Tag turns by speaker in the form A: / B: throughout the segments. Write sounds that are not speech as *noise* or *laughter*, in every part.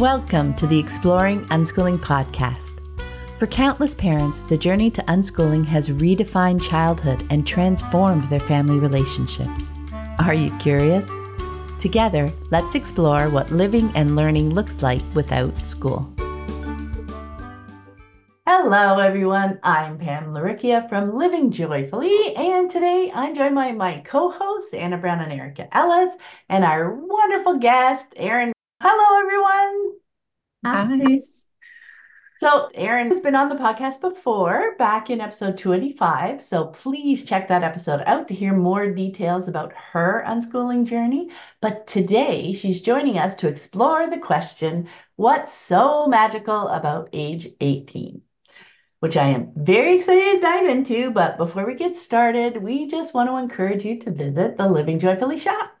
A: Welcome to the Exploring Unschooling podcast. For countless parents, the journey to unschooling has redefined childhood and transformed their family relationships. Are you curious? Together, let's explore what living and learning looks like without school. Hello, everyone. I'm Pam Laricchia from Living Joyfully, and today I'm joined by my co-hosts Anna Brown and Erika Ellis, and our wonderful guest Erin. Hello, everyone.
B: Hi.
A: So, Erin has been on the podcast before, back in episode 285. So, please check that episode out to hear more details about her unschooling journey. But today, she's joining us to explore the question what's so magical about age 18? Which I am very excited to dive into. But before we get started, we just want to encourage you to visit the Living Joyfully shop.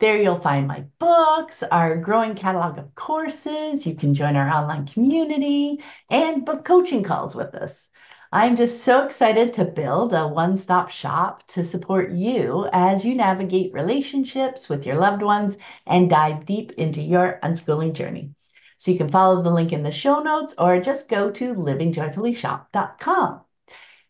A: There you'll find my books, our growing catalog of courses. You can join our online community and book coaching calls with us. I'm just so excited to build a one stop shop to support you as you navigate relationships with your loved ones and dive deep into your unschooling journey. So you can follow the link in the show notes or just go to livingjoyfullyshop.com.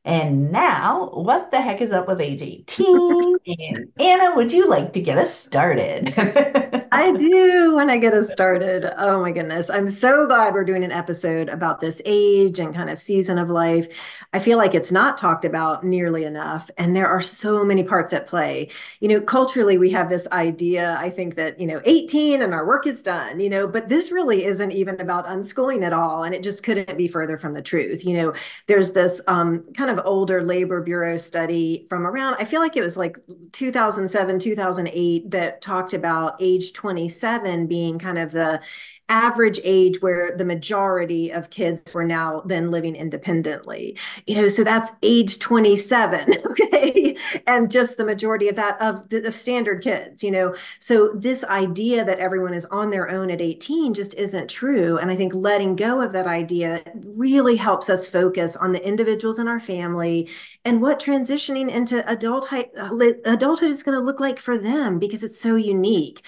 A: And now, what the heck is up with age 18? and Anna, would you like to get us started? *laughs*
B: I do want to get us started. Oh my goodness. I'm so glad we're doing an episode about this age and kind of season of life. I feel like it's not talked about nearly enough. And there are so many parts at play. You know, culturally, we have this idea, I think that, you know, 18 and our work is done, you know, but this really isn't even about unschooling at all. And it just couldn't be further from the truth. You know, there's this um, kind of older labor bureau study from around i feel like it was like 2007 2008 that talked about age 27 being kind of the average age where the majority of kids were now then living independently. You know so that's age 27 *laughs* okay? And just the majority of that of the of standard kids you know? So this idea that everyone is on their own at 18 just isn't true. And i think letting go of that idea really helps us focus on the individuals in our family and what transitioning into adulthood uh, adulthood is going to look like for them because it's so unique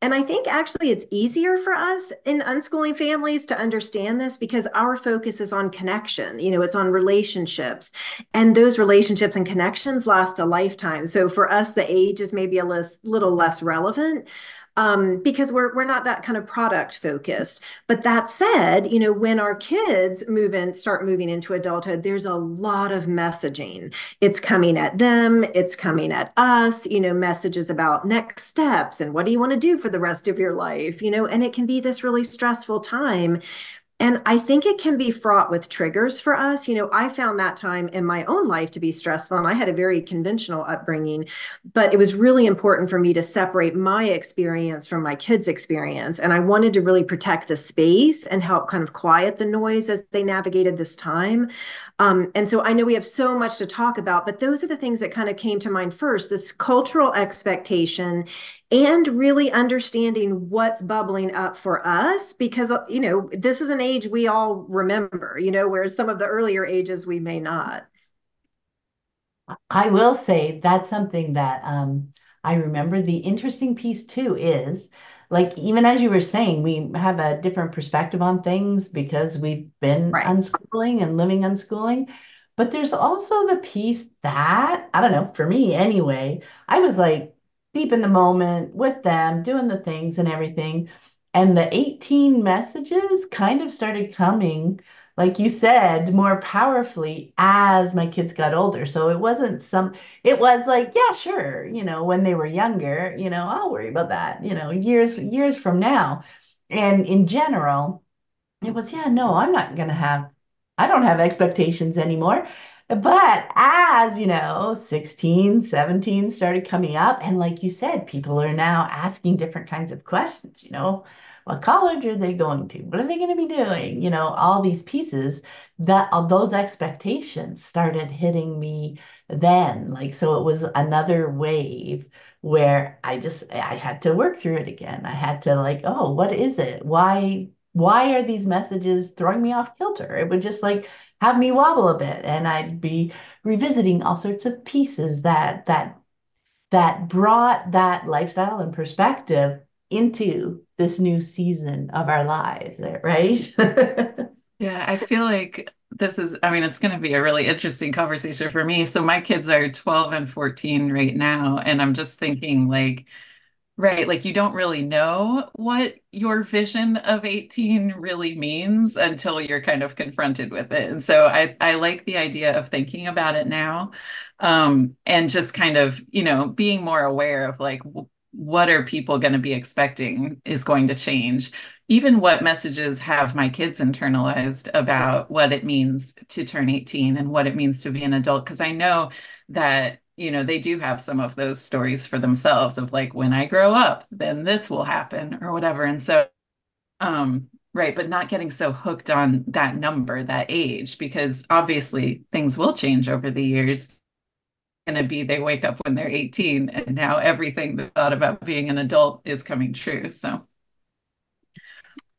B: and I think actually it's easier for us in unschooling families to understand this because our focus is on connection. You know, it's on relationships. And those relationships and connections last a lifetime. So for us, the age is maybe a less, little less relevant um, because we're we're not that kind of product focused. But that said, you know, when our kids move in, start moving into adulthood, there's a lot of messaging. It's coming at them, it's coming at us, you know, messages about next steps and what do you want to do for the rest of your life, you know, and it can be this really stressful time and I think it can be fraught with triggers for us. You know, I found that time in my own life to be stressful, and I had a very conventional upbringing, but it was really important for me to separate my experience from my kids' experience. And I wanted to really protect the space and help kind of quiet the noise as they navigated this time. Um, and so I know we have so much to talk about, but those are the things that kind of came to mind first this cultural expectation and really understanding what's bubbling up for us because uh, you know this is an age we all remember you know whereas some of the earlier ages we may not.
A: I will say that's something that um, i remember. The interesting piece too is like even as you were saying we have a different perspective on things because we've been right. unschooling and living unschooling. But there's also the piece that i don't know for me anyway i was like deep in the moment with them, doing the things and everything. And the 18 messages kind of started coming, like you said, more powerfully as my kids got older. So it wasn't some, it was like, yeah, sure, you know, when they were younger, you know, I'll worry about that, you know, years, years from now. And in general, it was, yeah, no, I'm not going to have, I don't have expectations anymore. But as, you know, 16, 17 started coming up, and like you said, people are now asking different kinds of questions, you know, what college are they going to? What are they going to be doing? You know, all these pieces that all those expectations started hitting me then. Like, so it was another wave where I just I had to work through it again. I had to like, oh, what is it? Why why are these messages throwing me off kilter? It would just like have me wobble a bit and I'd be revisiting all sorts of pieces that that that brought that lifestyle and perspective into this new season of our lives, eh, right? *laughs*
C: yeah, I feel like this is, I mean, it's going to be a really interesting conversation for me. So my kids are 12 and 14 right now. And I'm just thinking, like, Right, like you don't really know what your vision of 18 really means until you're kind of confronted with it. And so I, I like the idea of thinking about it now um, and just kind of, you know, being more aware of like what are people going to be expecting is going to change. Even what messages have my kids internalized about what it means to turn 18 and what it means to be an adult. Because I know that you know they do have some of those stories for themselves of like when i grow up then this will happen or whatever and so um right but not getting so hooked on that number that age because obviously things will change over the years. Going to be they wake up when they're 18 and now everything they thought about being an adult is coming true so.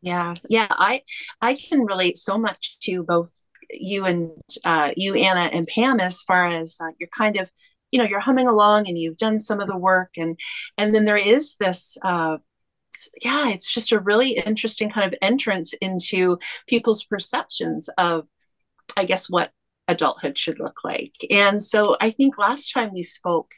D: Yeah yeah i i can relate so much to both you and uh, you anna and pam as far as uh, you're kind of you know you're humming along and you've done some of the work and and then there is this uh, yeah it's just a really interesting kind of entrance into people's perceptions of i guess what adulthood should look like. And so i think last time we spoke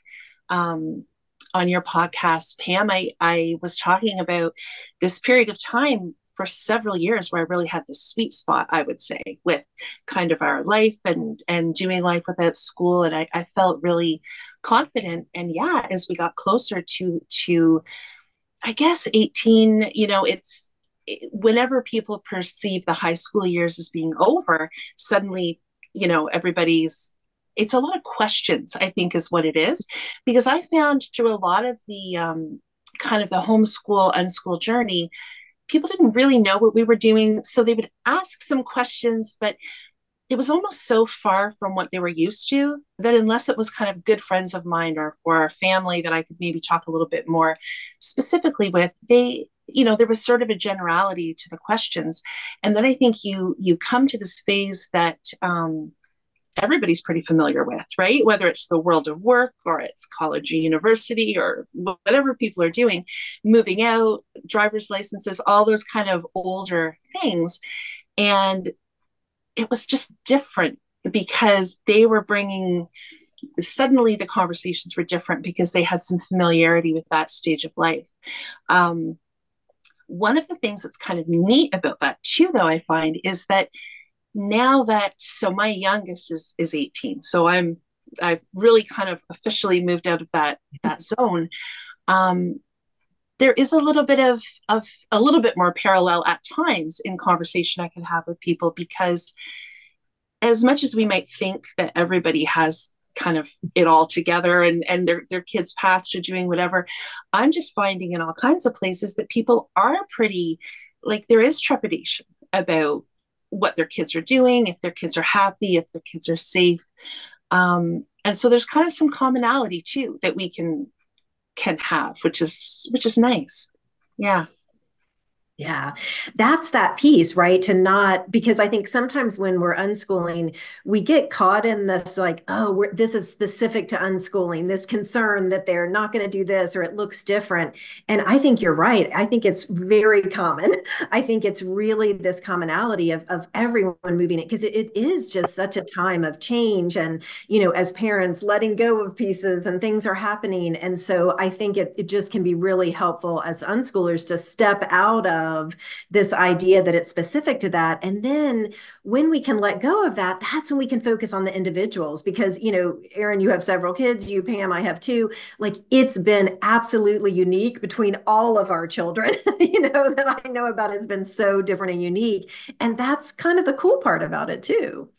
D: um, on your podcast pam I, I was talking about this period of time for several years where I really had the sweet spot, I would say, with kind of our life and and doing life without school. And I, I felt really confident. And yeah, as we got closer to to I guess 18, you know, it's whenever people perceive the high school years as being over, suddenly, you know, everybody's it's a lot of questions, I think, is what it is. Because I found through a lot of the um, kind of the homeschool, unschool journey, people didn't really know what we were doing. So they would ask some questions, but it was almost so far from what they were used to that unless it was kind of good friends of mine or, or family that I could maybe talk a little bit more specifically with, they, you know, there was sort of a generality to the questions. And then I think you you come to this phase that um, everybody's pretty familiar with, right? Whether it's the world of work or it's college or university or whatever people are doing, moving out, driver's licenses, all those kind of older things. And it was just different because they were bringing suddenly the conversations were different because they had some familiarity with that stage of life. Um, one of the things that's kind of neat about that too, though, I find is that now that so my youngest is is 18 so i'm i've really kind of officially moved out of that that *laughs* zone. Um there is a little bit of of a little bit more parallel at times in conversation i can have with people because as much as we might think that everybody has kind of it all together and and their their kids paths to doing whatever i'm just finding in all kinds of places that people are pretty like there is trepidation about what their kids are doing, if their kids are happy, if their kids are safe. Um, and so there's kind of some commonality too that we can can have, which is which is nice. Yeah.
B: Yeah, that's that piece, right? To not, because I think sometimes when we're unschooling, we get caught in this like, oh, this is specific to unschooling, this concern that they're not going to do this or it looks different. And I think you're right. I think it's very common. I think it's really this commonality of, of everyone moving it because it, it is just such a time of change and, you know, as parents letting go of pieces and things are happening. And so I think it, it just can be really helpful as unschoolers to step out of of this idea that it's specific to that. And then when we can let go of that, that's when we can focus on the individuals. Because, you know, Erin, you have several kids, you, Pam, I have two. Like it's been absolutely unique between all of our children, *laughs* you know, that I know about has been so different and unique. And that's kind of the cool part about it, too.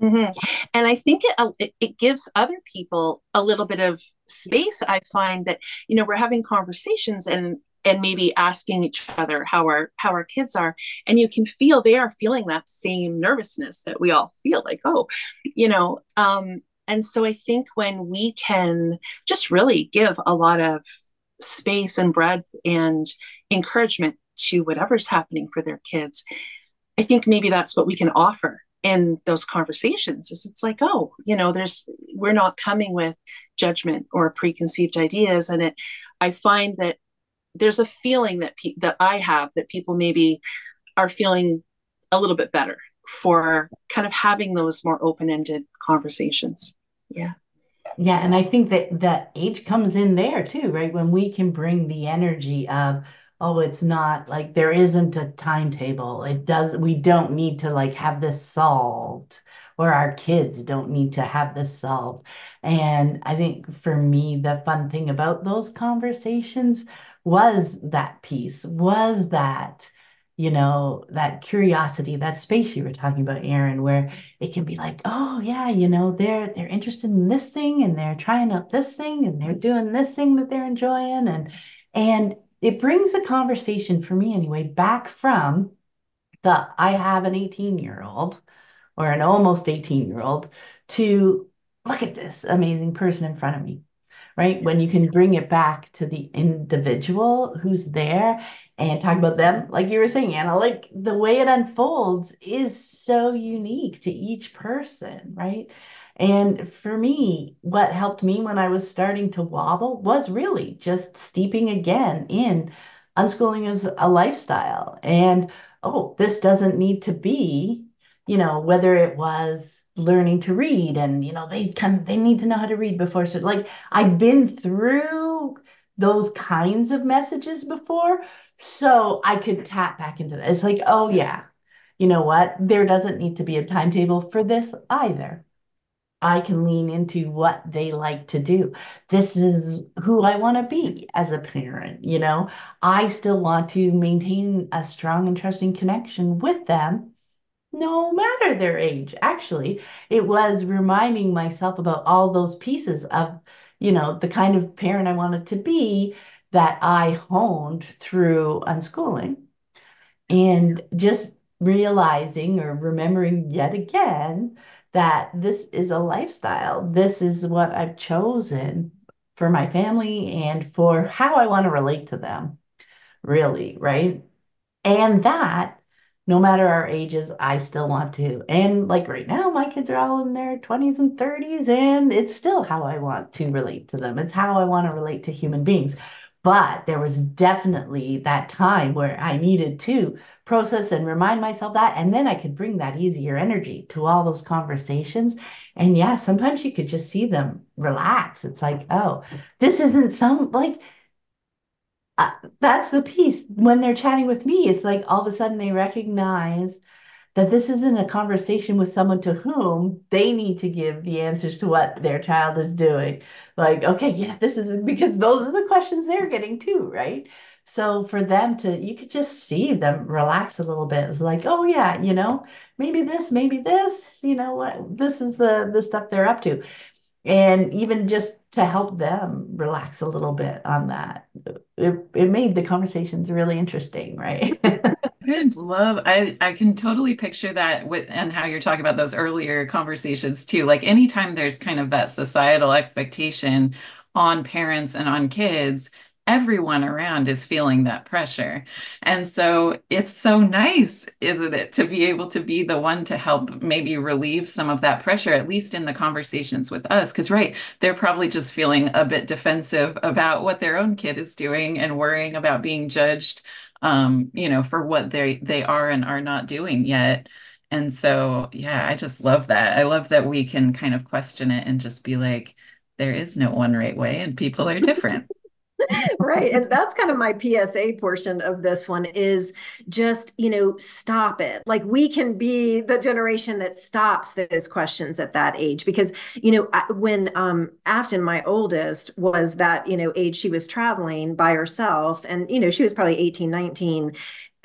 D: Mm-hmm. And I think uh, it, it gives other people a little bit of space. I find that you know we're having conversations, and and maybe asking each other how our how our kids are and you can feel they are feeling that same nervousness that we all feel like oh you know um and so i think when we can just really give a lot of space and breadth and encouragement to whatever's happening for their kids i think maybe that's what we can offer in those conversations is it's like oh you know there's we're not coming with judgment or preconceived ideas and it i find that there's a feeling that pe- that I have that people maybe are feeling a little bit better for kind of having those more open-ended conversations. Yeah.
A: Yeah, and I think that that age comes in there too, right? When we can bring the energy of, oh, it's not like there isn't a timetable. It does we don't need to like have this solved or our kids don't need to have this solved. And I think for me, the fun thing about those conversations was that piece, was that you know, that curiosity, that space you were talking about, Erin, where it can be like, oh yeah, you know, they're they're interested in this thing and they're trying out this thing and they're doing this thing that they're enjoying. And and it brings the conversation for me anyway back from the I have an 18 year old or an almost 18 year old to look at this amazing person in front of me right? When you can bring it back to the individual who's there and talk about them, like you were saying, Anna, like the way it unfolds is so unique to each person, right? And for me, what helped me when I was starting to wobble was really just steeping again in unschooling as a lifestyle. And oh, this doesn't need to be, you know, whether it was learning to read and you know they come they need to know how to read before so like I've been through those kinds of messages before so I could tap back into that. It's like, oh yeah, you know what? There doesn't need to be a timetable for this either. I can lean into what they like to do. This is who I want to be as a parent, you know. I still want to maintain a strong and trusting connection with them no matter their age. Actually, it was reminding myself about all those pieces of, you know, the kind of parent I wanted to be that I honed through unschooling. And just realizing or remembering yet again that this is a lifestyle. This is what I've chosen for my family and for how I want to relate to them, really, right? And that no matter our ages, I still want to. And like right now, my kids are all in their 20s and 30s, and it's still how I want to relate to them. It's how I want to relate to human beings. But there was definitely that time where I needed to process and remind myself that. And then I could bring that easier energy to all those conversations. And yeah, sometimes you could just see them relax. It's like, oh, this isn't some like that's the piece. When they're chatting with me it's like all of a sudden they recognize that this isn't a conversation with someone to whom they need to give the answers to what their child is doing. Like okay yeah this is because those are the questions they're getting too right? So for them to you could just see them relax a little bit. It's like oh yeah you know maybe this maybe this you know what this is the the stuff they're up to. And even just to help them relax a little bit on that it, it made the conversations really interesting right *laughs*
C: I love I I can totally picture that with and how you're talking about those earlier conversations too. Like anytime there's kind of that societal expectation on parents and on kids, everyone around is feeling that pressure. And so it's so nice, isn't it, to be able to be the one to help maybe relieve some of that pressure, at least in the conversations with us. Because, right, they're probably just feeling a bit defensive about what their own kid is doing and worrying about being judged, um, you know, for what they they are and are not doing yet. And so, yeah, I just love that. I love that we can kind of question it and just be like, there is no one right way and people are different *laughs* *laughs*
B: right and that's kind of my psa portion of this one is just you know stop it. Like we can be the generation that stops those questions at that age because you know when um afton my oldest was that you know age she was traveling by herself and you know she was probably 18 19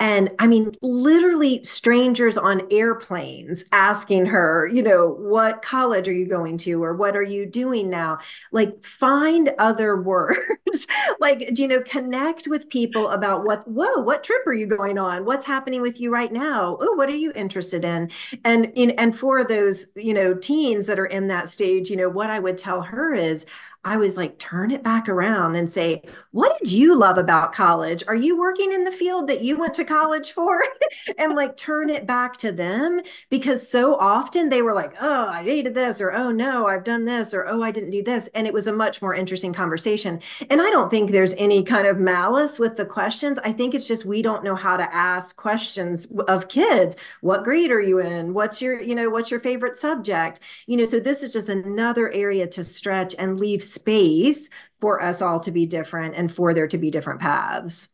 B: and I mean, literally strangers on airplanes asking her, you know, what college are you going to or what are you doing now? Like, find other *laughs* words. like, you know, connect with people about what, whoa, what trip are you going on? What's happening with you right now? Oh, what are you interested in? And in and for those, you know, teens that are in that stage, you know, what I would tell her is I was like, turn it back around and say, what did you love about college? Are you working in the field that you went to college for? *laughs* and like turn it back to them because so often they were like, oh, I hated this, or oh no, I've done this, or oh, I didn't do this. And it was a much more interesting conversation. And I don't think there's any kind of malice with the questions. I think it's just we don't know how to ask questions of kids. What grade are you in? What's your, you know, what's your favorite subject? You know, so this is just another area to stretch and leave space for us all to be different and for there to be different paths.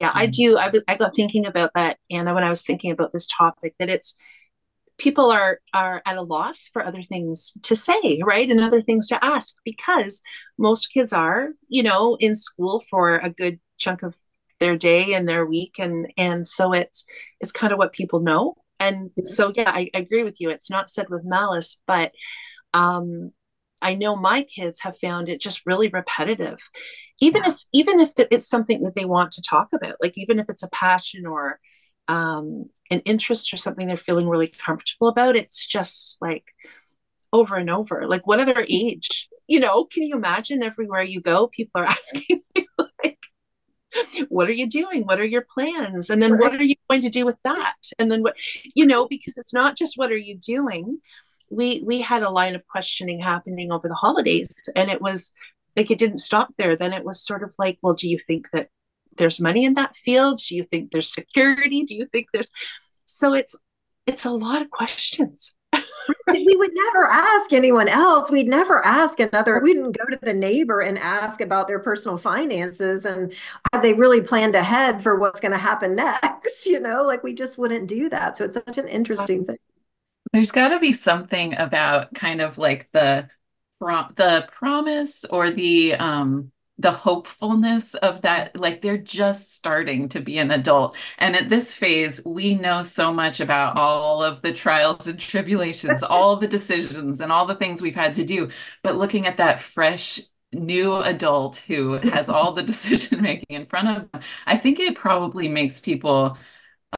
D: Yeah, I do. I was I got thinking about that, Anna, when I was thinking about this topic, that it's people are are at a loss for other things to say right and other things to ask because most kids are you know in school for a good chunk of their day and their week and and so it's it's kind of what people know and so yeah I, I, agree with you it's not said with malice but um i know my kids have found it just really repetitive. Even yeah. if even if it's something that they want to talk about like even if it's a passion or um an interest or something they're feeling really comfortable about it's just like over and over. Like what other age? You know can you imagine everywhere you go people are *laughs* asking you like what are you doing? What are your plans? And then right. what are you going to do with that? And then what you know because it's not just what are you doing we we had a line of questioning happening over the holidays and it was like it didn't stop there then it was sort of like well do you think that there's money in that field do you think there's security do you think there's so it's it's a lot of questions *laughs*
B: we would never ask anyone else. We'd never ask another. We didn't go to the neighbor and ask about their personal finances and have they really planned ahead for what's going to happen *laughs* next. You know, like we just wouldn't do that. So it's such an interesting thing.
C: There's got to be something about kind of like the the promise or the um the hopefulness of that like they're just starting to be an adult. And at this phase we know so much about all of the trials and tribulations *laughs* all the decisions and all the things we've had to do. But looking at that fresh new adult who has all the *laughs* decision making in front of them i think it probably makes people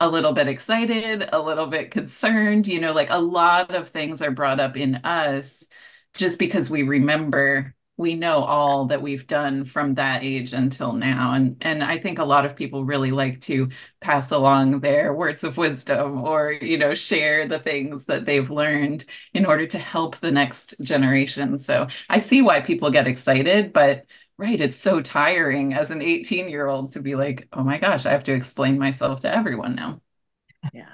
C: a little bit excited a little bit concerned you know like a lot of things are brought up in us just because we remember we know all that we've done from that age until now and and i think a lot of people really like to pass along their words of wisdom or you know share the things that they've learned in order to help the next generation so i see why people get excited but right it's so tiring as an 18 year old to be like oh my gosh i have to explain myself to everyone now
A: yeah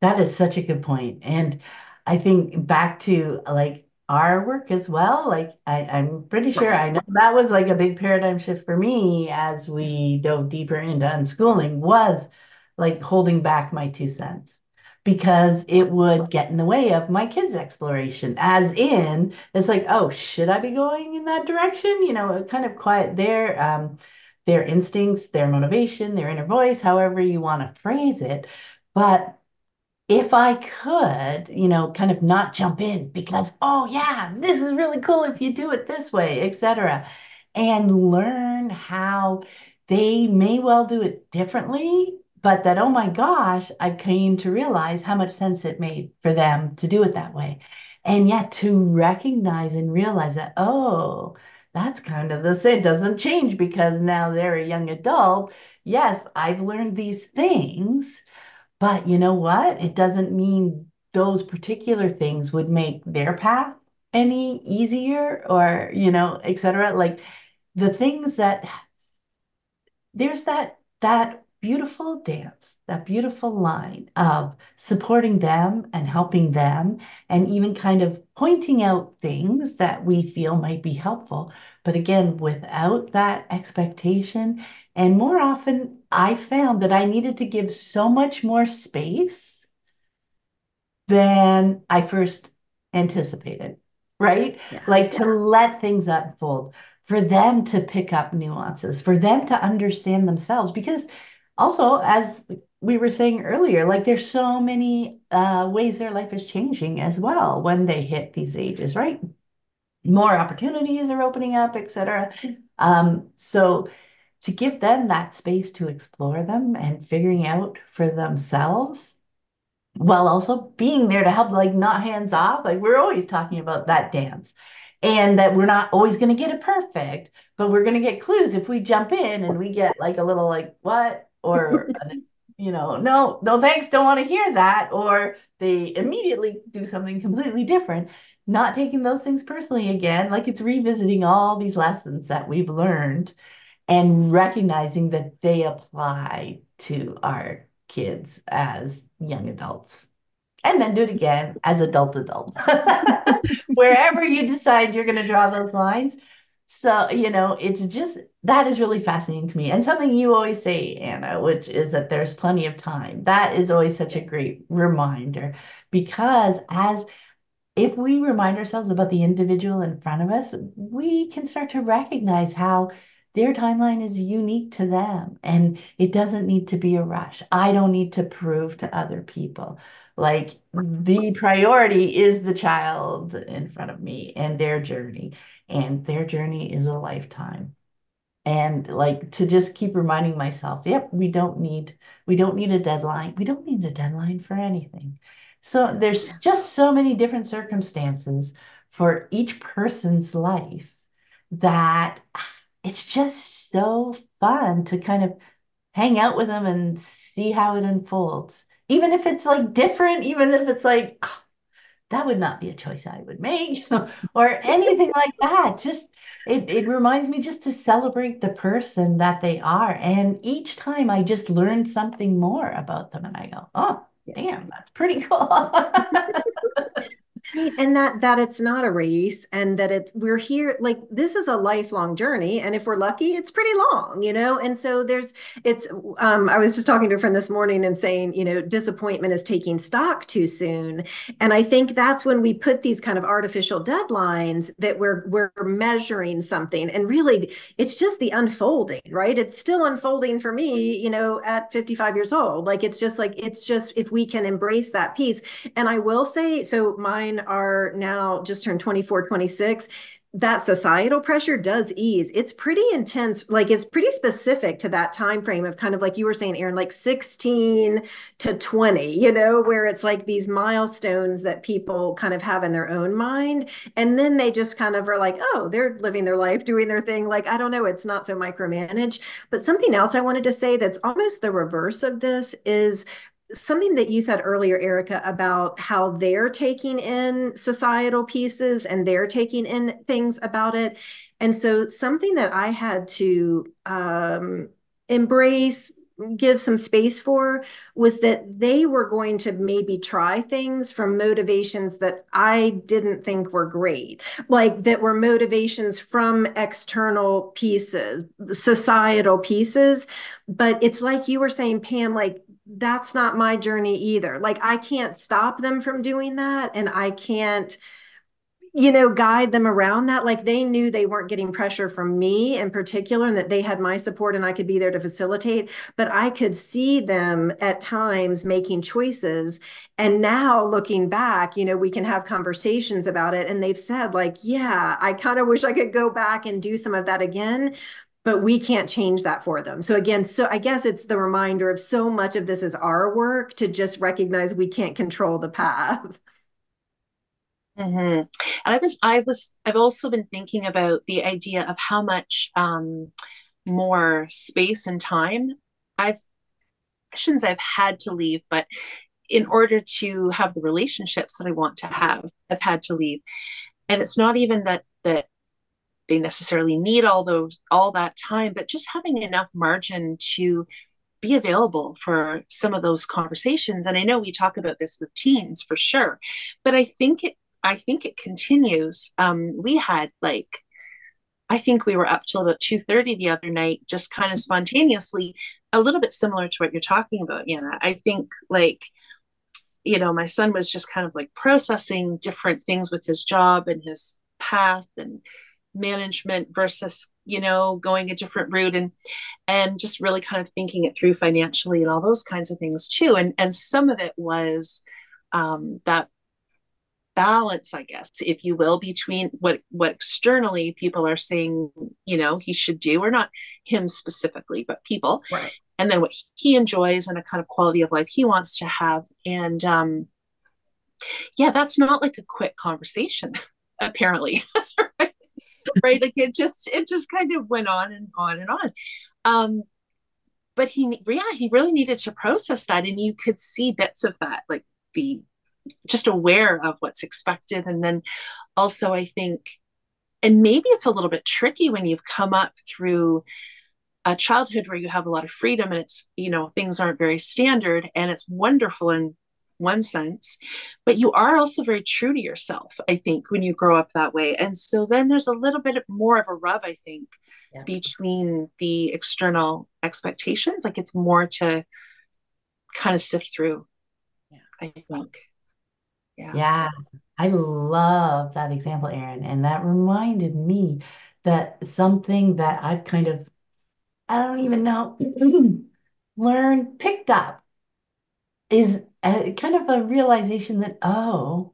A: that is such a good point and i think back to like our work as well. Like I, I'm pretty sure I know that was like a big paradigm shift for me as we dove deeper into unschooling was like holding back my two cents because it would get in the way of my kids' exploration. As in, it's like, oh, should I be going in that direction? You know, kind of quiet their um, their instincts, their motivation, their inner voice, however you want to phrase it. But if I could, you know, kind of not jump in because, oh yeah, this is really cool if you do it this way, etc. And learn how they may well do it differently, but that, oh my gosh, I came to realize how much sense it made for them to do it that way. And yet to recognize and realize that, oh, that's kind of the same. It doesn't change because now they're a young adult. Yes, I've learned these things but you know what? It doesn't mean those particular things would make their path any easier or, you know, etc. Like the things that there's that that beautiful dance, that beautiful line of supporting them and helping them, and even kind of pointing out things that we feel might be helpful. But again, without that expectation, and more often, I found that I needed to give so much more space than I first anticipated, right? Yeah. Like to let things unfold, for them to pick up nuances, for them to understand themselves, because also, as we were saying earlier, like there's so many uh, ways their life is changing as well when they hit these ages, right? More opportunities are opening up, etc. Um, so to give them that space to explore them and figuring out for themselves, while also being there to help, like not hands off. Like we're always talking about that dance and that we're not always going to get it perfect, but we're going to get clues if we jump in and we get like a little like, what? Or, you know, no, no, thanks, don't want to hear that. Or they immediately do something completely different, not taking those things personally again. Like it's revisiting all these lessons that we've learned and recognizing that they apply to our kids as young adults and then do it again as adult adults *laughs* wherever you decide you're going to draw those lines so you know it's just that is really fascinating to me and something you always say anna which is that there's plenty of time that is always such a great reminder because as if we remind ourselves about the individual in front of us we can start to recognize how their timeline is unique to them and it doesn't need to be a rush. I don't need to prove to other people. Like mm-hmm. the priority is the child in front of me and their journey, and their journey is a lifetime. And like to just keep reminding myself, yep, we don't need we don't need a deadline. We don't need a deadline for anything. So there's just so many different circumstances for each person's life that it's just so fun to kind of hang out with them and see how it unfolds. Even if it's like different, even if it's like, oh, *sighs* that would not be a choice I would make, *laughs* or anything like that. Just it, it reminds me just to celebrate the person that they are. And each time I just learn something more about them and I go, oh, yeah. damn, that's pretty cool. *laughs*
B: and that that it's not a race and that it's we're here like this is a lifelong journey and if we're lucky it's pretty long you know? And so there's it's um i was just talking to a friend this morning and saying you know disappointment is taking stock too soon. And i think that's when we put these kind of artificial deadlines that we're we're measuring something and really it's just the unfolding right? It's still unfolding for me you know at 55 years old. Like it's just like it's just if we can embrace that piece. And i will say so mine mine are now just turned 24, 26 that societal pressure does ease. It's pretty intense like it's pretty specific to that time frame of kind of like you were saying Erin like 16 to 20 you know where it's like these milestones that people kind of have in their own mind. And then they just kind of are like oh they're living their life doing their thing. Like i don't know it's not so micromanaged. But something else i wanted to say that's almost the reverse of this is something that you said earlier, Erika, about how they're taking in societal pieces and they're taking in things about it. And so, something that I had to um, embrace, give some space for was that they were going to maybe try things from motivations that I didn't think were great, like that were motivations from external pieces, societal pieces. But it's like you were saying, Pam, like that's not my journey either. Like I can't stop them from doing that and I can't you know guide them around that. Like they knew they weren't getting pressure from me in particular and that they had my support and I could be there to facilitate but I could see them at times making choices. And now looking back you know we can have conversations about it and they've said like yeah I kind of wish I could go back and do some of that again but we can't change that for them. So again, so I guess it's the reminder of so much of this is our work to just recognize we can't control the path.
D: Mm-hmm. And I was, I was, I've also been thinking about the idea of how much um, more space and time I've, say I've had to leave, but in order to have the relationships that I want to have, I've had to leave. And it's not even that that they necessarily need all those all that time but just having enough margin to be available for some of those conversations. And i know we talk about this with teens for sure but i think it i think it continues. Um, we had like i think we were up till about 2.30 the other night just kind of spontaneously a little bit similar to what you're talking about anna i think like you know my son was just kind of like processing different things with his job and his path and management versus you know going a different route and and just really kind of thinking it through financially and all those kinds of things too and and some of it was um, that balance i guess if you will between what what externally people are saying you know he should do or not him specifically but people
B: right.
D: and then what he enjoys and a kind of quality of life he wants to have and um yeah that's not like a quick conversation *laughs* apparently *laughs* right? Right? Like it just it just kind of went on and on and on. Um but he yeah he really needed to process that and you could see bits of that like be just aware of what's expected. And then also i think and maybe it's a little bit tricky when you've come up through a childhood where you have a lot of freedom and it's you know things aren't very standard and it's wonderful in one sense but you are also very true to yourself i think when you grow up that way. And so then there's a little bit more of a rub i think yeah. between the external expectations. Like it's more to kind of sift through yeah. I think.
A: Yeah. Yeah. I love that example erin and that reminded me that something that i've kind of i don't even know *clears throat* learned picked up is kind of a realization that oh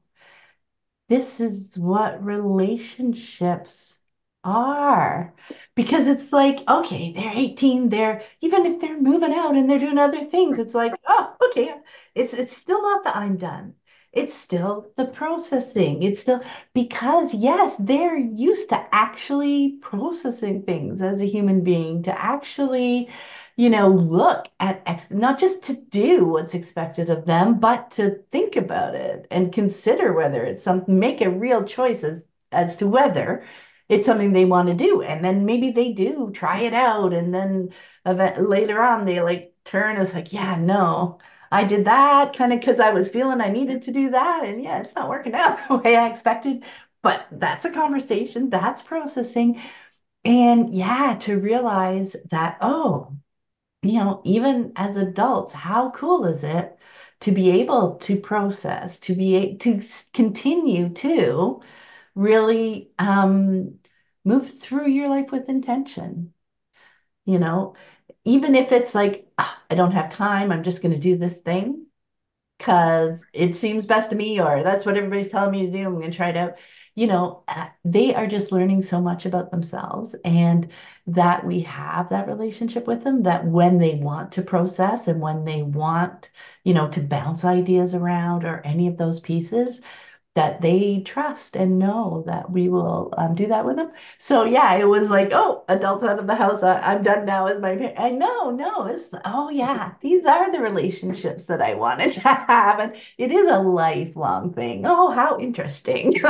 A: this is what relationships are. Because it's like okay they're 18 they're even if they're moving out and they're doing other things it's like oh okay it's it's still not that i'm done. It's still the processing. It's still because yes they're used to actually processing things as a human being to actually you know look at ex- not just to do what's expected of them but to think about it and consider whether it's something make a real choice as, as to whether it's something they want to do. And then maybe they do try it out and then event, later on they like turn as like yeah no i did that kind of because i was feeling i needed to do that and yeah it's not working out *laughs* the way i expected. But that's a conversation that's processing. And yeah to realize that oh you know even as adults how cool is it to be able to process to be to continue to really um, move through your life with intention. You know, even if it's like, oh, I don't have time, I'm just going to do this thing because it seems best to me, or that's what everybody's telling me to do. I'm going to try it out. You know, they are just learning so much about themselves, and that we have that relationship with them that when they want to process and when they want, you know, to bounce ideas around or any of those pieces, that they trust and know that we will um, do that with them. So yeah, it was like, oh, adults out of the house. I, am done now as my parent. I know, no, it's oh yeah, these are the relationships that I wanted *laughs* to have, and it is a lifelong thing. Oh, how interesting. *laughs*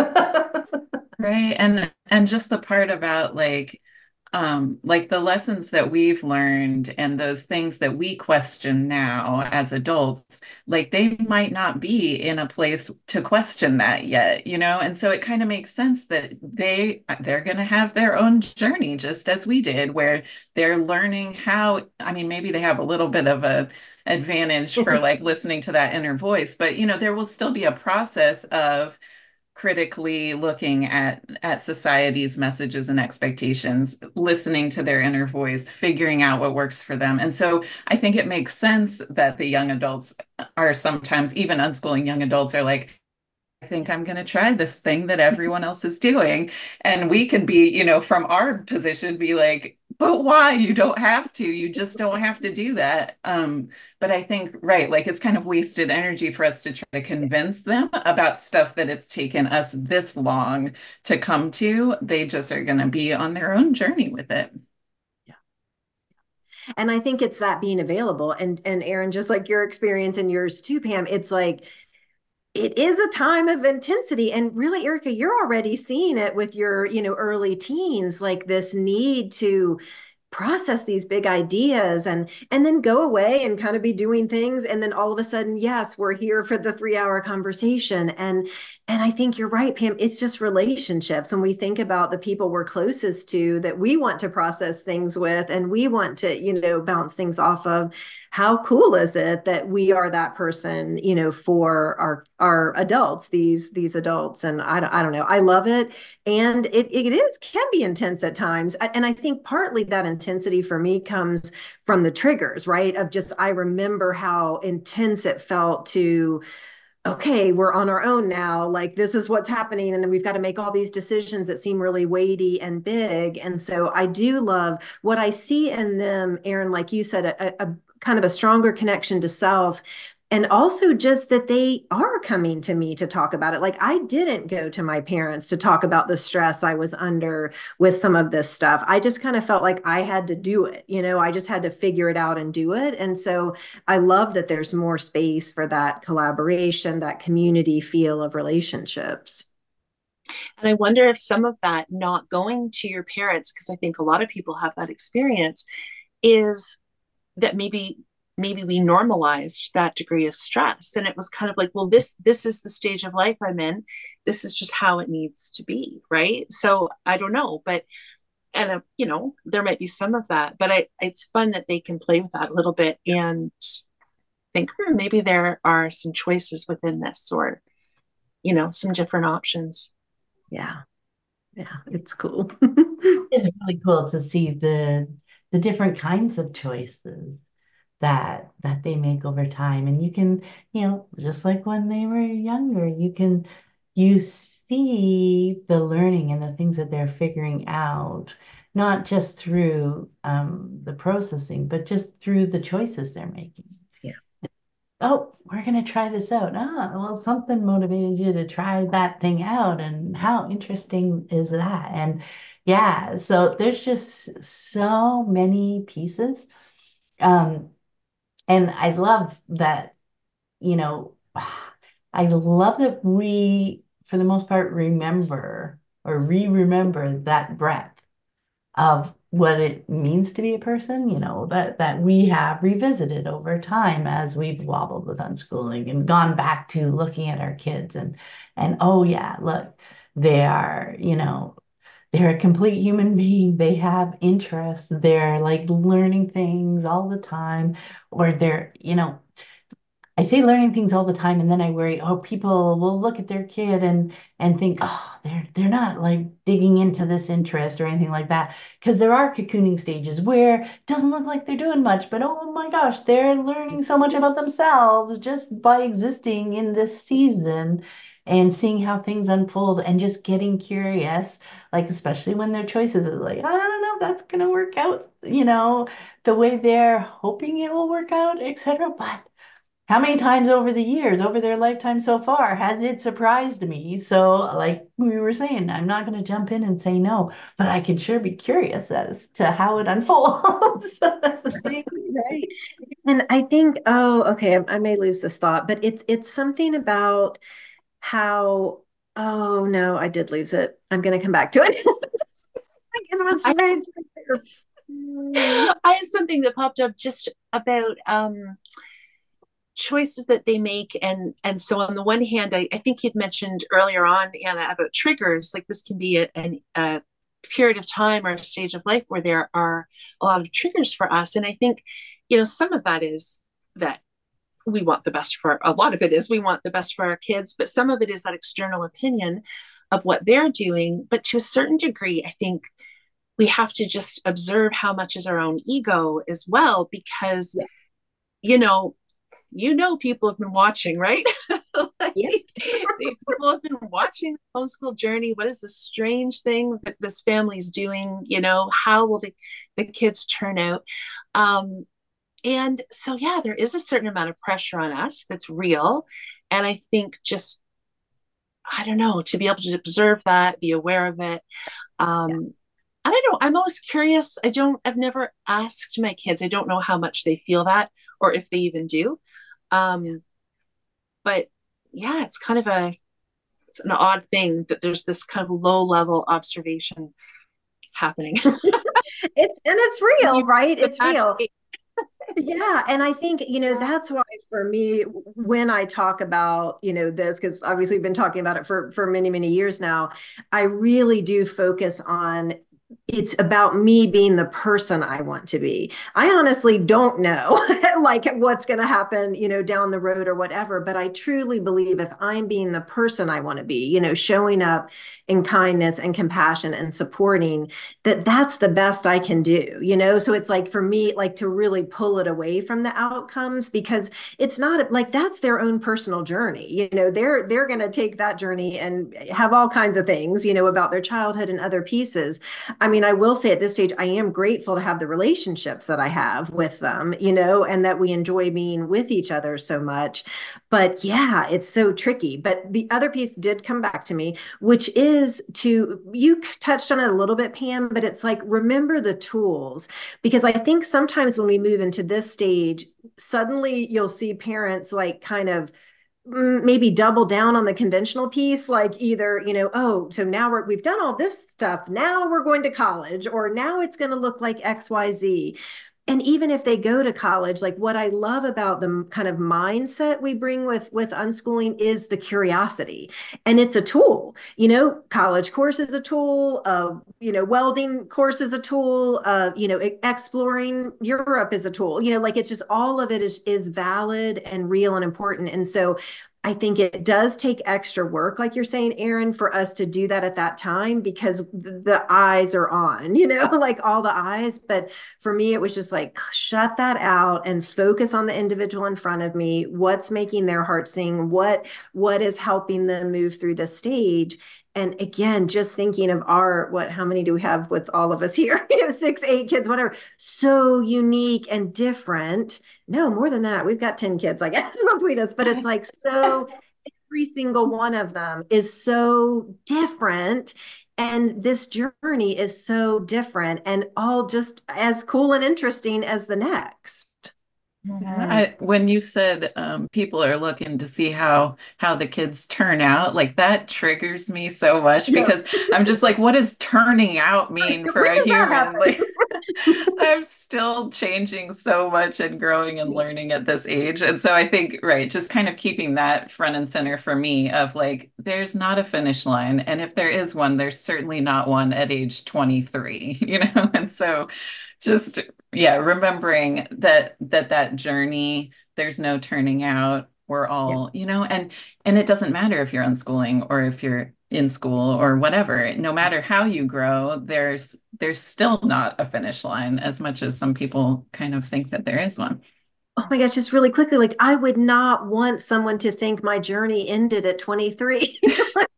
C: right, and and just the part about like um, like the lessons that we've learned and those things that we question now as adults, like they might not be in a place to question that yet, you know? And so it kind of makes sense that they they're going to have their own journey just as we did where they're learning how I mean maybe they have a little bit of a advantage for *laughs* like listening to that inner voice, but you know there will still be a process of critically looking at at society's messages and expectations listening to their inner voice figuring out what works for them and so i think it makes sense that the young adults are sometimes even unschooling young adults are like I think I'm going to try this thing that everyone else is doing. And we could be, you know, from our position, be like, but why? You don't have to. You just don't have to do that. Um, but I think, right, like it's kind of wasted energy for us to try to convince them about stuff that it's taken us this long to come to. They just are going to be on their own journey with it Yeah.
B: and i think it's that being available and and erin just like your experience and yours too pam it's like it is a time of intensity and really erika you're already seeing it with your you know early teens like this need to process these big ideas and and then go away and kind of be doing things and then all of a sudden yes we're here for the 3 hour conversation. And and I think you're right Pam it's just relationships. When we think about the people we're closest to that we want to process things with and we want to you know bounce things off of how cool is it that we are that person you know for our our adults these these adults and I don't, I don't know I love it and it it is can be intense at times and I think partly that intensity for me comes from the triggers, right? Of just, I remember how intense it felt to, okay, we're on our own now. Like, this is what's happening. And we've got to make all these decisions that seem really weighty and big. And so I do love what I see in them, Erin, like you said, a, a kind of a stronger connection to self and also just that they are coming to me to talk about it. Like i didn't go to my parents to talk about the stress i was under with some of this stuff. I just kind of felt like i had to do it you know? I just had to figure it out and do it. And so i love that there's more space for that collaboration that community feel of relationships.
D: And I wonder if some of that not going to your parents, because I think a lot of people have that experience, is that maybe maybe we normalized that degree of stress. And it was kind of like well this this is the stage of life i'm in. This is just how it needs to be right? So i don't know but and uh, you know there might be some of that but I, it's fun that they can play with that a little bit and think hmm, maybe there are some choices within this or you know some different options.
B: Yeah. Yeah. It's cool. *laughs*
A: It's really cool to see the the different kinds of choices that that they make over time. And you can you know just like when they were younger you can you see the learning and the things that they're figuring out not just through um, the processing but just through the choices they're making oh we're going to try this out. Ah well something motivated you to try that thing out and how interesting is that? And yeah so there's just so many pieces. Um, and I love that, you know, I love that we, for the most part, remember or re-remember that breadth of what it means to be a person, you know, that that we have revisited over time as we've wobbled with unschooling and gone back to looking at our kids and and oh yeah, look, they are, you know, they're a complete human *laughs* being. They have interests. They're like learning things all the time, or they're, you know, I say learning things all the time, and then I worry, oh, people will look at their kid and and think, oh, they're they're not like digging into this interest or anything like that. Because there are cocooning stages where it doesn't look like they're doing much, but oh my gosh, they're learning so much about themselves just by existing in this season and seeing how things unfold and just getting curious, like especially when their choices are like, I don't know, if that's gonna work out, you know, the way they're hoping it will work out, etc. But how many times over the years, over their lifetime so far, has it surprised me? So, like we were saying, I'm not going to jump in and say no, but I can sure be curious as to how it *laughs* unfolds.
B: right, right. And I think, oh, okay, I, I may lose this thought, but it's it's something about how oh no i did lose it i'm going to come back to it *laughs*
D: I, *laughs* I have something that popped up just about um, choices that they make and and so on the one hand i, I think you'd mentioned earlier on anna about triggers like this can be a, a, a period of time or a stage of life where there are a lot of triggers for us and i think you know some of that is that we want the best for a lot of it is we want the best for our kids but some of it is that external opinion of what they're doing but to a certain degree i think we have to just observe how much is our own ego as well because yeah. you know you know people have been watching right? *laughs* Like, people have been watching the homeschool journey. What is this strange thing that this family's doing? You know how will the, the kids turn out? Um, and so yeah there is a certain amount of pressure on us that's real. And i think just i don't know to be able to observe that be aware of it. Um yeah. and i don't know. i'm always curious. I don't i've never asked my kids. I don't know how much they feel that or if they even do. Um but yeah it's kind of a it's an odd thing that there's this kind of low level observation happening. *laughs*
B: It's and it's real right? it's real. yeah and i think you know that's why for me when i talk about you know this because obviously we've been talking about it for for many many years now i really do focus on it's about me being the person I want to be. I honestly don't know *laughs* like what's going to happen, you know, down the road or whatever, but I truly believe if I'm being the person I want to be, you know, showing up in kindness and compassion and supporting that that's the best I can do, you know? So it's like for me like to really pull it away from the outcomes because it's not like that's their own personal journey. You know, they're they're going to take that journey and have all kinds of things, you know, about their childhood and other pieces. I mean, mean, I will say at this stage, I am grateful to have the relationships that I have with them, you know, and that we enjoy being with each other so much. But yeah, it's so tricky. But the other piece did come back to me, which is to, you touched on it a little bit, Pam, but it's like, remember the tools. Because I think sometimes when we move into this stage, suddenly you'll see parents like kind of, maybe double down on the conventional piece like either you know oh so now we're, we've done all this stuff. Now we're going to college or now it's going to look like xyz and even if they go to college like what i love about the kind of mindset we bring with with unschooling is the curiosity. And it's a tool you know college course is a tool uh, you know welding course is a tool uh, you know exploring europe is a tool you know like it's just all of it is is valid and real and important. And so I think it does take extra work, like you're saying, Erin, for us to do that at that time because the eyes are on, *laughs* you know, like all the eyes. But for me, it was just like, shut that out and focus on the individual in front of me. What's making their heart sing? What, what is helping them move through the stage? And again just thinking of our what how many do we have with all of us here? *laughs* You know six eight kids whatever. So unique and different. No more than that. We've got 10 kids i guess *laughs* between us but it's like so every single one of them is so different. And this journey is so different and all just as cool and interesting as the next
C: I, when you said um, people are looking to see how how the kids turn out, like that triggers me so much because I'm just like, what does turning out mean *laughs* for a human? Like, *laughs* *laughs* I'm still changing so much and growing and learning at this age, and so I think right, just kind of keeping that front and center for me of like, there's not a finish line, and if there is one, there's certainly not one at age 23, you know, and so just yeah remembering that that that journey there's no turning out. We're all yeah. you know and and it doesn't matter if you're unschooling or if you're in school or whatever. No matter how you grow there's there's still not a finish line as much as some people kind of think that there is one.
B: Oh my gosh just really quickly like i would not want someone to think my journey ended at 23 *laughs*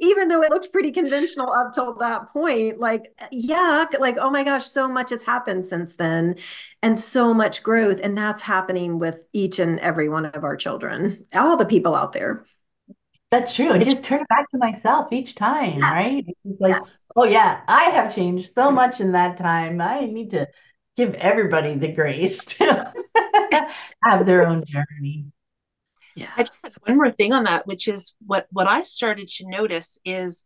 B: even though it looked pretty conventional up till that point like yuck like oh my gosh so much has happened since then and so much growth and that's happening with each and every one of our children all the people out there
A: that's true. And just turn it back to myself each time, yes. right? It's like, yes. oh yeah, I have changed so much in that time. I need to give everybody the grace to *laughs* have their own journey.
D: Yeah. I just have one more thing on that, which is what what I started to notice is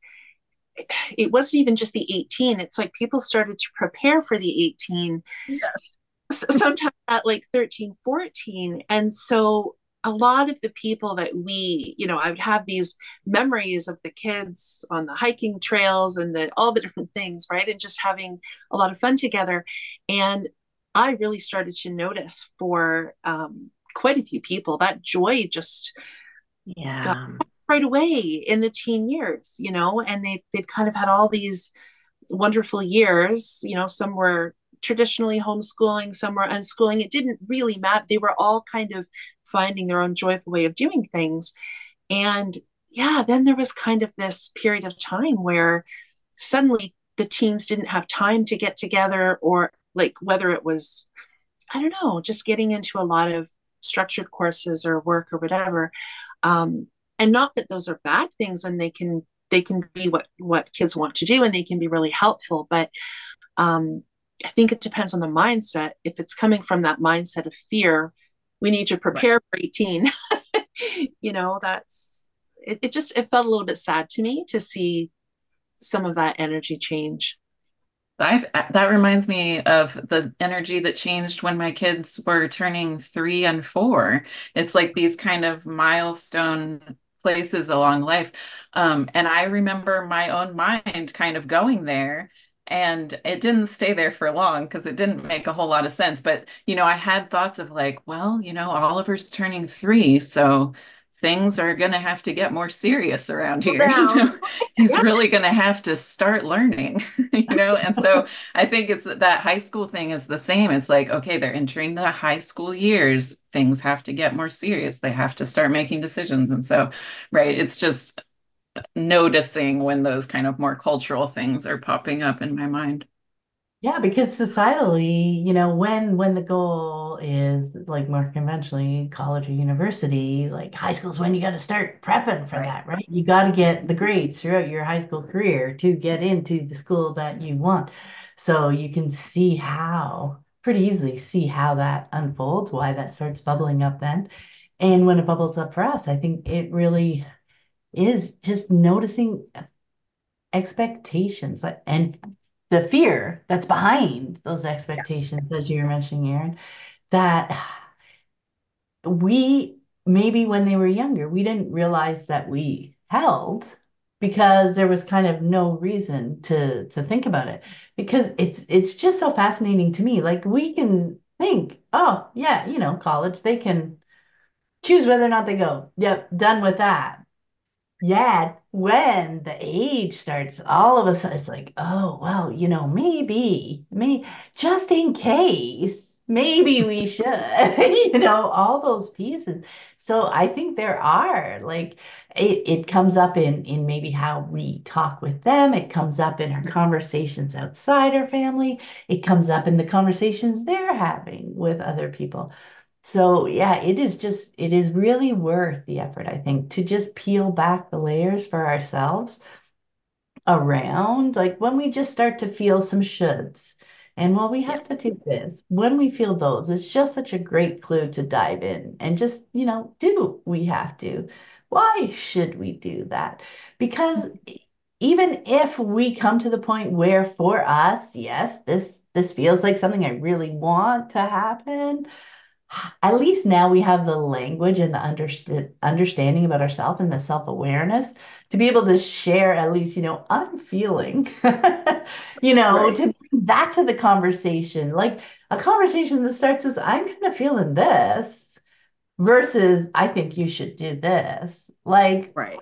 D: it wasn't even just the 18. It's like people started to prepare for the 18.
B: Yes.
D: Sometimes at like 13, 14. And so a lot of the people that we, you know, I would have these memories of the kids on the hiking trails and the all the different things, right? And just having a lot of fun together. And I really started to notice for um, quite a few people that joy just
B: yeah.
D: right away in the teen years you know and they they'd kind of had all these wonderful years you know some were traditionally homeschooling some were unschooling. It didn't really matter. They were all kind of finding their own joyful way of doing things. And yeah then there was kind of this period of time where suddenly the teens didn't have time to get together or like whether it was i don't know just getting into a lot of structured courses or work or whatever um, and not that those are bad things and they can they can be what what kids want to do and they can be really helpful but um, i think it depends on the mindset. If it's coming from that mindset of fear we need to prepare right. for 18 *laughs* you know that's it, it just it felt a little bit sad to me to see some of that energy change
C: I've, that reminds me of the energy that changed when my kids were turning three and four. It's like these kind of milestone places along life. Um, and I remember my own mind kind of going there and it didn't stay there for long because it didn't make a whole lot of sense. But, you know, I had thoughts of like, well, you know, Oliver's turning three. So things are going to have to get more serious around here. *laughs* You know? *laughs* He's really going to have to start learning, *laughs* you know? And so I think it's that high school thing is the same. It's like, okay, they're entering the high school years. Things have to get more serious. They have to start making decisions. And so, right, it's just noticing when those kind of more cultural things are popping up in my mind.
A: Yeah, because societally, you know, when when the goal is like more conventionally college or university, like high school is when you got to start prepping for right. that, right? You got to get the grades throughout your high school career to get into the school that you want. So you can see how pretty easily see how that unfolds, why that starts bubbling up then. And when it bubbles up for us, I think it really is just noticing expectations and the fear that's behind those expectations, as you were mentioning, Erin, that *sighs* we maybe when they were younger, we didn't realize that we held because there was kind of no reason to to think about it. Because it's it's just so fascinating to me. Like we can think oh yeah you know college they can choose whether or not they go. Yep done with that yeah, when the age starts, all of a sudden it's like, oh, well, you know, maybe, me, just in case, maybe we should, *laughs* you know, all those pieces. So I think there are like it, it comes up in in maybe how we talk with them. It comes up in our conversations outside our family. It comes up in the conversations they're having with other people. So yeah, it is just, it is really worth the effort, I think, to just peel back the layers for ourselves around, like when we just start to feel some shoulds. And well, we have to do this. When we feel those, it's just such a great clue to dive in and just, you know, do we have to? Why should we do that? Because mm-hmm. even if we come to the point where for us, yes, this this feels like something I really want to happen, at least now we have the language and the underst- understanding about ourselves and the self-awareness to be able to share at least you know i'm feeling *laughs* you know right. to bring that to the conversation. Like a conversation that starts with i'm kind of feeling this versus i think you should do this. Like
B: right.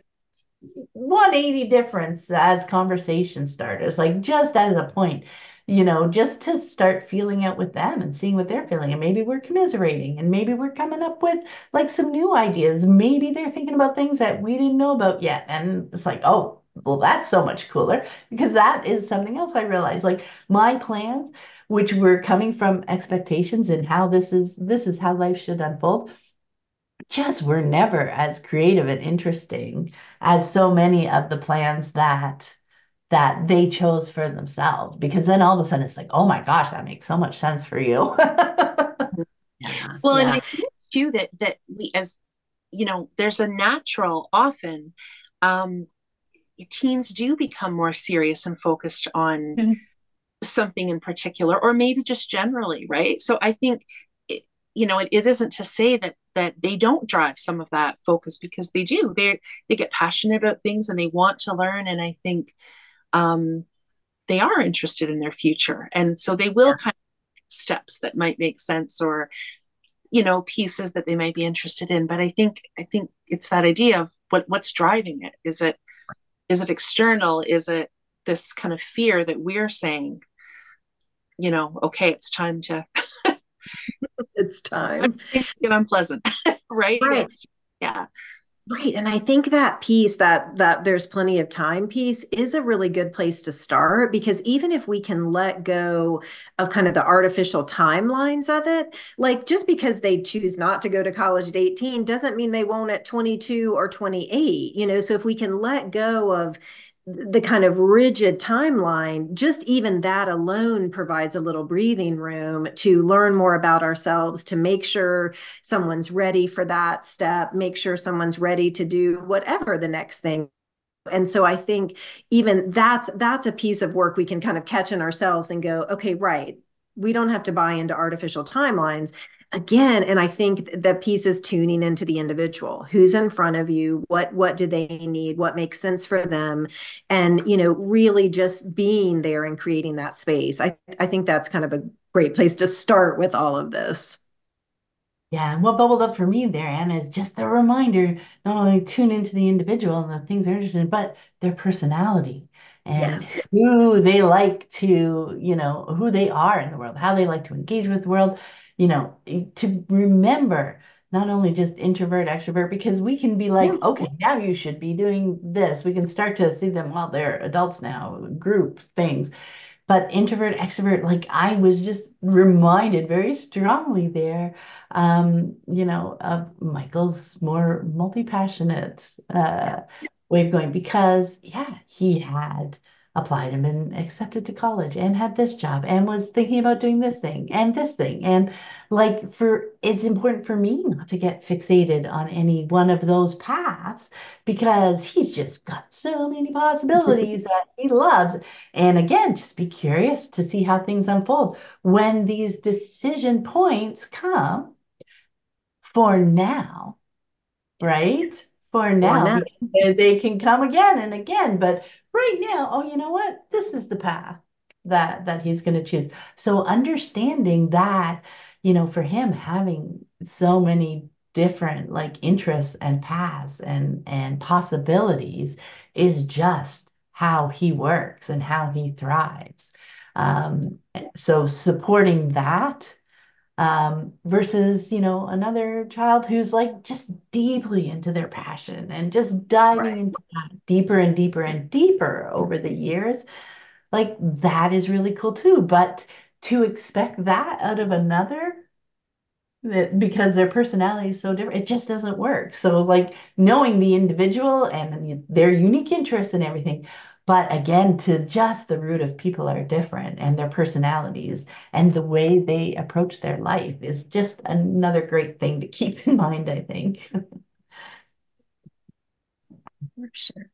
A: 180 difference as conversation starters like just as a point you know, just to start feeling out with them and seeing what they're feeling. And maybe we're commiserating and maybe we're coming up with like some new ideas. Maybe they're thinking about things that we didn't know about yet. And it's like, oh, well, that's so much cooler because that is something else I realized. Like my plans, which were coming from expectations and how this is this is how life should unfold just were never as creative and interesting as so many of the plans that that they chose for themselves because then all of a sudden it's like oh my gosh that makes so much sense for you
D: yeah. *laughs* well yeah. and i think too that that we as you know there's a natural often um teens do become more serious and focused on mm-hmm. something in particular or maybe just generally right so i think it, you know it, it isn't to say that that they don't drive some of that focus because they do they they get passionate about things and they want to learn and i think um, they are interested in their future. And so they will yeah. kind of steps that might make sense or you know pieces that they might be interested in. But i think i think it's that idea of what what's driving it. Is it is it external? Is it this kind of fear that we're saying you know okay it's time to *laughs*
B: it's *laughs* time.
D: get unpleasant *laughs* right, right. It's, yeah
B: Right. And I think that piece that that there's plenty of time piece is a really good place to start because even if we can let go of kind of the artificial timelines of it, like just because they choose not to go to college at 18 doesn't mean they won't at 22 or 28, you know. So if we can let go of the kind of rigid timeline, just even that alone provides a little breathing room to learn more about ourselves, to make sure someone's ready for that step, make sure someone's ready to do whatever the next thing. And so i think even that's that's a piece of work we can kind of catch in ourselves and go okay right we don't have to buy into artificial timelines again and i think the piece is tuning into the individual. Who's in front of you? What what do they need? What makes sense for them? And you know really just being there and creating that space. I i think that's kind of a great place to start with all of this.
A: Yeah, and what bubbled up for me there, Anna, is just the reminder not only tune into the individual and the things they're interested in, but their personality and yes. who they like to, you know, who they are in the world, how they like to engage with the world, you know, to remember not only just introvert, extrovert, because we can be like, okay, now you should be doing this. We can start to see them, well, they're adults now, group things. But introvert, extrovert, like I was just reminded very strongly there, um, you know, of Michael's more multi-passionate uh, way of going because, yeah, he had applied and been accepted to college and had this job and was thinking about doing this thing and this thing. And like for it's important for me not to get fixated on any one of those paths because he's just got so many possibilities that he loves. And again just be curious to see how things unfold. When these decision points come for now right for now, They, they can come again and again but right now oh you know what? This is the path that that he's going to choose. So understanding that you know for him having so many different like interests and paths and and possibilities is just how he works and how he thrives. Um, so supporting that um, versus you know another child who's like just deeply into their passion and just diving right. into that deeper and deeper and deeper over the years. Like that is really cool too. But to expect that out of another that because their personality is so different it just doesn't work. So like knowing the individual and their unique interests and everything but again, to just the root of people are different and their personalities and the way they approach their life is just another great thing to keep *laughs* in mind, I think.
B: For sure.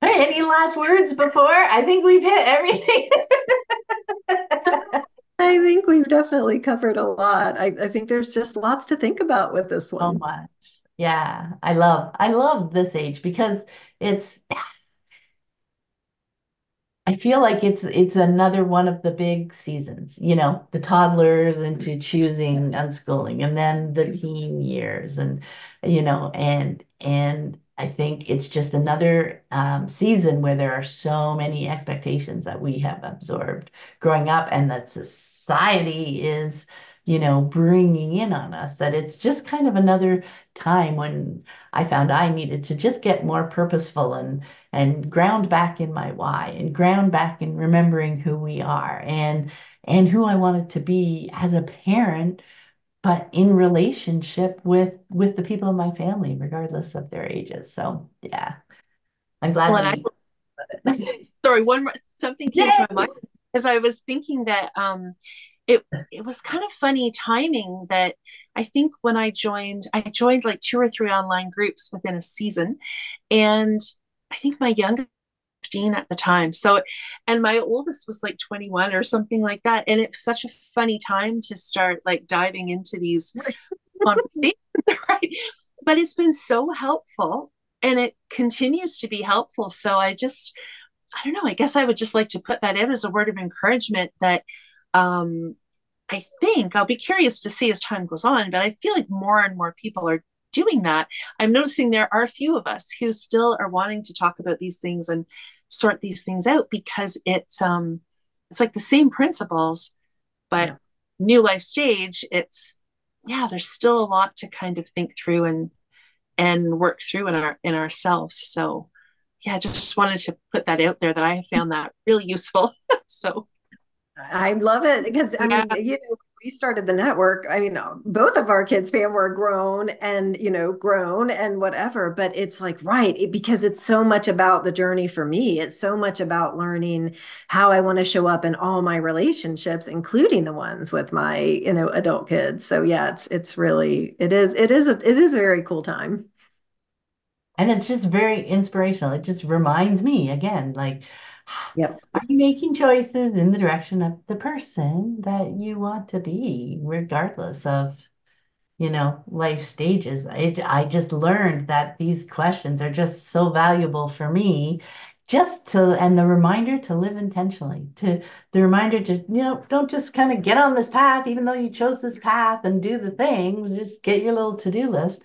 A: Hey, any last words before? I think we've hit everything. *laughs*
B: I think we've definitely covered a lot. I, I think there's just lots to think about with this one.
A: So much. Yeah, I love I love this age because it's I feel like it's it's another one of the big seasons, you know, the toddlers into choosing unschooling and then the teen years and you know and and I think it's just another um, season where there are so many expectations that we have absorbed growing up and that society is you know, bringing in on us, that it's just kind of another time when I found I needed to just get more purposeful and and ground back in my why and ground back in remembering who we are and and who I wanted to be as a parent but in relationship with with the people in my family regardless of their ages so yeah i'm glad well,
D: I, *laughs* sorry one more something came Yay! to my mind as i was thinking that um it it was kind of funny timing that I think when I joined, I joined like two or three online groups within a season, and I think my youngest 15 at the time. So, and my oldest was like 21 or something like that. And it's such a funny time to start like diving into these *laughs* conversations, *laughs* right? But it's been so helpful and it continues to be helpful. So I just, I don't know, I guess I would just like to put that in as a word of encouragement that um, I think I'll be curious to see as time goes on, but I feel like more and more people are doing that. I'm noticing there are a few of us who still are wanting to talk about these things and sort these things out because it's um it's like the same principles, but yeah. new life stage, it's yeah, there's still a lot to kind of think through and and work through in our in ourselves. So yeah, just wanted to put that out there that I found that really useful. *laughs* so
B: I love it because I mean, you know, we started the network. I mean, uh, both of our kids' fam were grown and you know, grown and whatever. But it's like right it, because it's so much about the journey for me. It's so much about learning how I want to show up in all my relationships, including the ones with my you know adult kids. So yeah, it's it's really it is it is a, it is a very cool time.
A: And it's just very inspirational. It just reminds me again, like
B: Yep.
A: Are you making choices in the direction of the person that you want to be, regardless of, you know, life stages? I, I just learned that these questions are just so valuable for me just to and the reminder to live intentionally to the reminder to you know don't just kind of get on this path even though you chose this path and do the things just get your little to-do list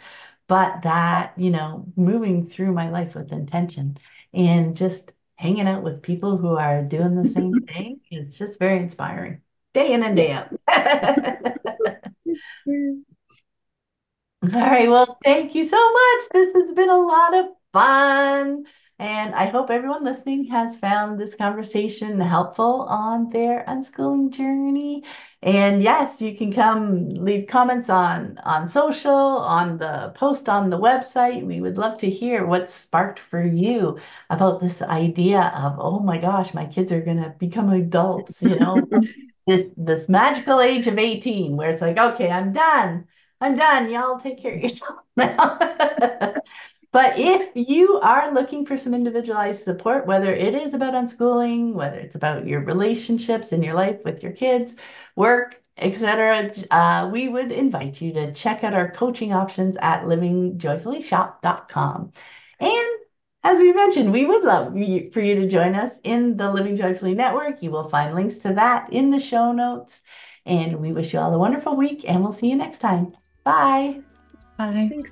A: but that you know moving through my life with intention and just hanging out with people who are doing the same *laughs* thing is just very inspiring. day in and day out. *laughs* *laughs* All right. Well, thank you so much. This has been a lot of fun. And I hope everyone listening has found this conversation helpful on their unschooling journey. And yes, you can come leave comments on on social, on the post on the website. We would love to hear what sparked for you about this idea of, oh my gosh, my kids are gonna become adults, you know, *laughs* this this magical age of 18 where it's like, okay, I'm done. I'm done. Y'all take care of yourself now. *laughs* But if you are looking for some individualized support, whether it is about unschooling, whether it's about your relationships in your life with your kids, work, etc., uh, we would invite you to check out our coaching options at livingjoyfullyshop.com. And as we mentioned, we would love for you to join us in the Living Joyfully Network. You will find links to that in the show notes. And we wish you all a wonderful week, and we'll see you next time. Bye.
C: Bye.
B: Thanks,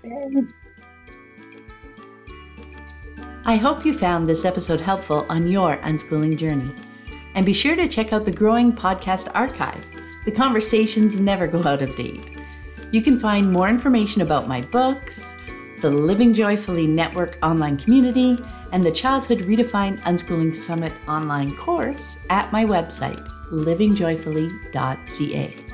A: I hope you found this episode helpful on your unschooling journey. And be sure to check out the growing podcast archive. The conversations never go out of date. You can find more information about my books, the Living Joyfully Network online community, and the Childhood Redefined Unschooling Summit online course at my website, livingjoyfully.ca.